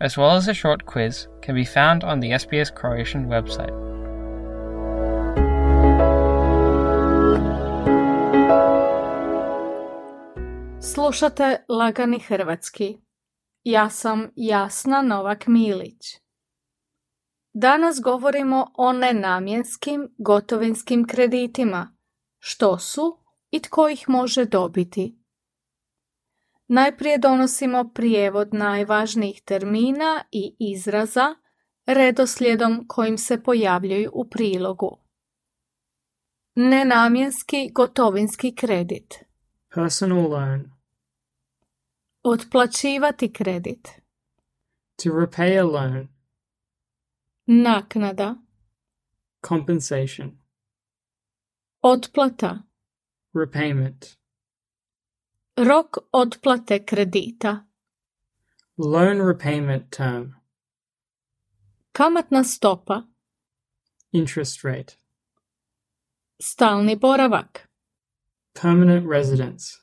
as well as a short quiz, can be found on the SBS Croatian website. Slušate Lagani Hrvatski. Ja sam Jasna Novak Milić. Danas govorimo o nenamjenskim gotovinskim kreditima. Što su i tko ih može dobiti? Najprije donosimo prijevod najvažnijih termina i izraza redoslijedom kojim se pojavljuju u prilogu. Nenamjenski gotovinski kredit. Personal loan. Otplaćivati kredit. To repay a loan. Naknada. Compensation. Otplata. Repayment. Rok otplate kredita. Loan repayment term. Kamatna stopa. Interest rate. Stalni boravak. Permanent residence.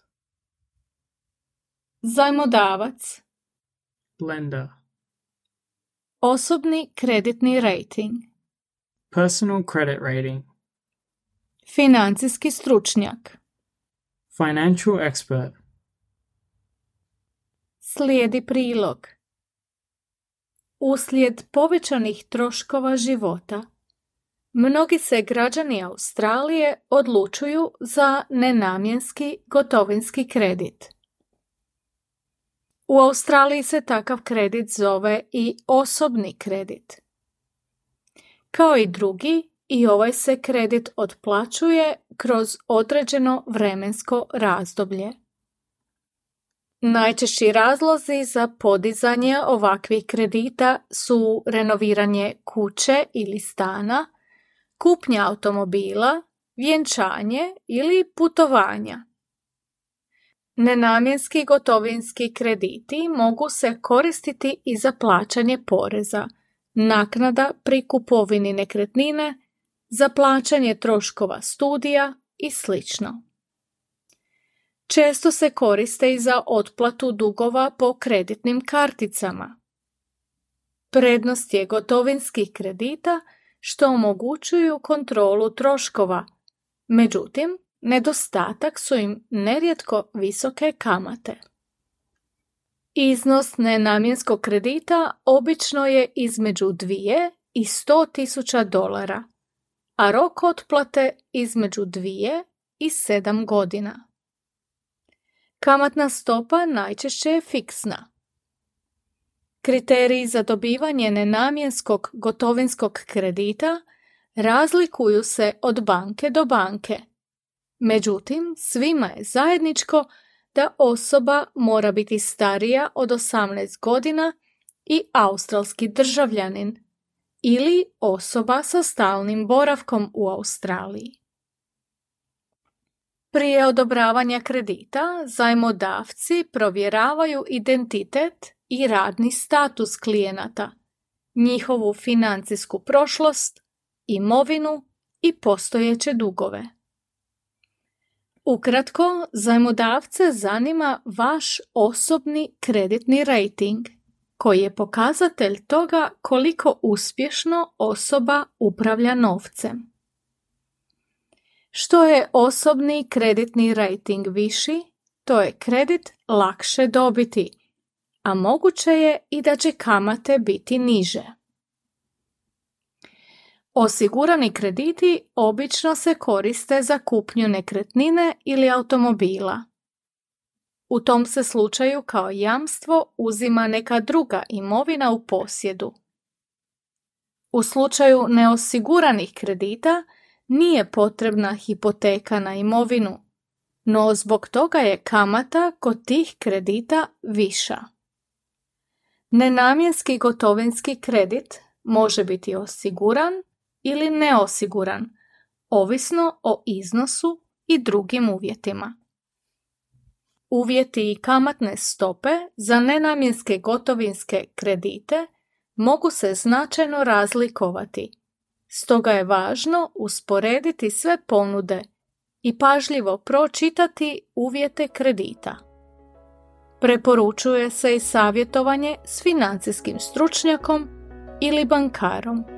Zajmodavac. Lender. Osobni kreditni rating. Personal credit rating. Financijski stručnjak. Financial expert. Slijedi prilog. Uslijed povećanih troškova života, mnogi se građani Australije odlučuju za nenamjenski gotovinski kredit. U Australiji se takav kredit zove i osobni kredit. Kao i drugi, i ovaj se kredit otplaćuje kroz određeno vremensko razdoblje. Najčešći razlozi za podizanje ovakvih kredita su renoviranje kuće ili stana, kupnja automobila, vjenčanje ili putovanja. Nenamjenski gotovinski krediti mogu se koristiti i za plaćanje poreza, naknada pri kupovini nekretnine, za plaćanje troškova studija i slično. Često se koriste i za otplatu dugova po kreditnim karticama. Prednost je gotovinskih kredita što omogućuju kontrolu troškova, međutim, nedostatak su im nerijetko visoke kamate. Iznos nenamjenskog kredita obično je između 2 i 100 tisuća dolara, a rok otplate između 2 i 7 godina. Kamatna stopa najčešće je fiksna. Kriteriji za dobivanje nenamjenskog gotovinskog kredita razlikuju se od banke do banke. Međutim, svima je zajedničko da osoba mora biti starija od 18 godina i australski državljanin ili osoba sa stalnim boravkom u Australiji. Prije odobravanja kredita zajmodavci provjeravaju identitet i radni status klijenata, njihovu financijsku prošlost, imovinu i postojeće dugove. Ukratko, zajmodavce zanima vaš osobni kreditni rating, koji je pokazatelj toga koliko uspješno osoba upravlja novcem. Što je osobni kreditni rating viši, to je kredit lakše dobiti, a moguće je i da će kamate biti niže. Osigurani krediti obično se koriste za kupnju nekretnine ili automobila. U tom se slučaju kao jamstvo uzima neka druga imovina u posjedu. U slučaju neosiguranih kredita nije potrebna hipoteka na imovinu, no zbog toga je kamata kod tih kredita viša. Nenamjenski gotovinski kredit može biti osiguran ili neosiguran, ovisno o iznosu i drugim uvjetima. Uvjeti i kamatne stope za nenamjenske gotovinske kredite mogu se značajno razlikovati, stoga je važno usporediti sve ponude i pažljivo pročitati uvjete kredita. Preporučuje se i savjetovanje s financijskim stručnjakom ili bankarom.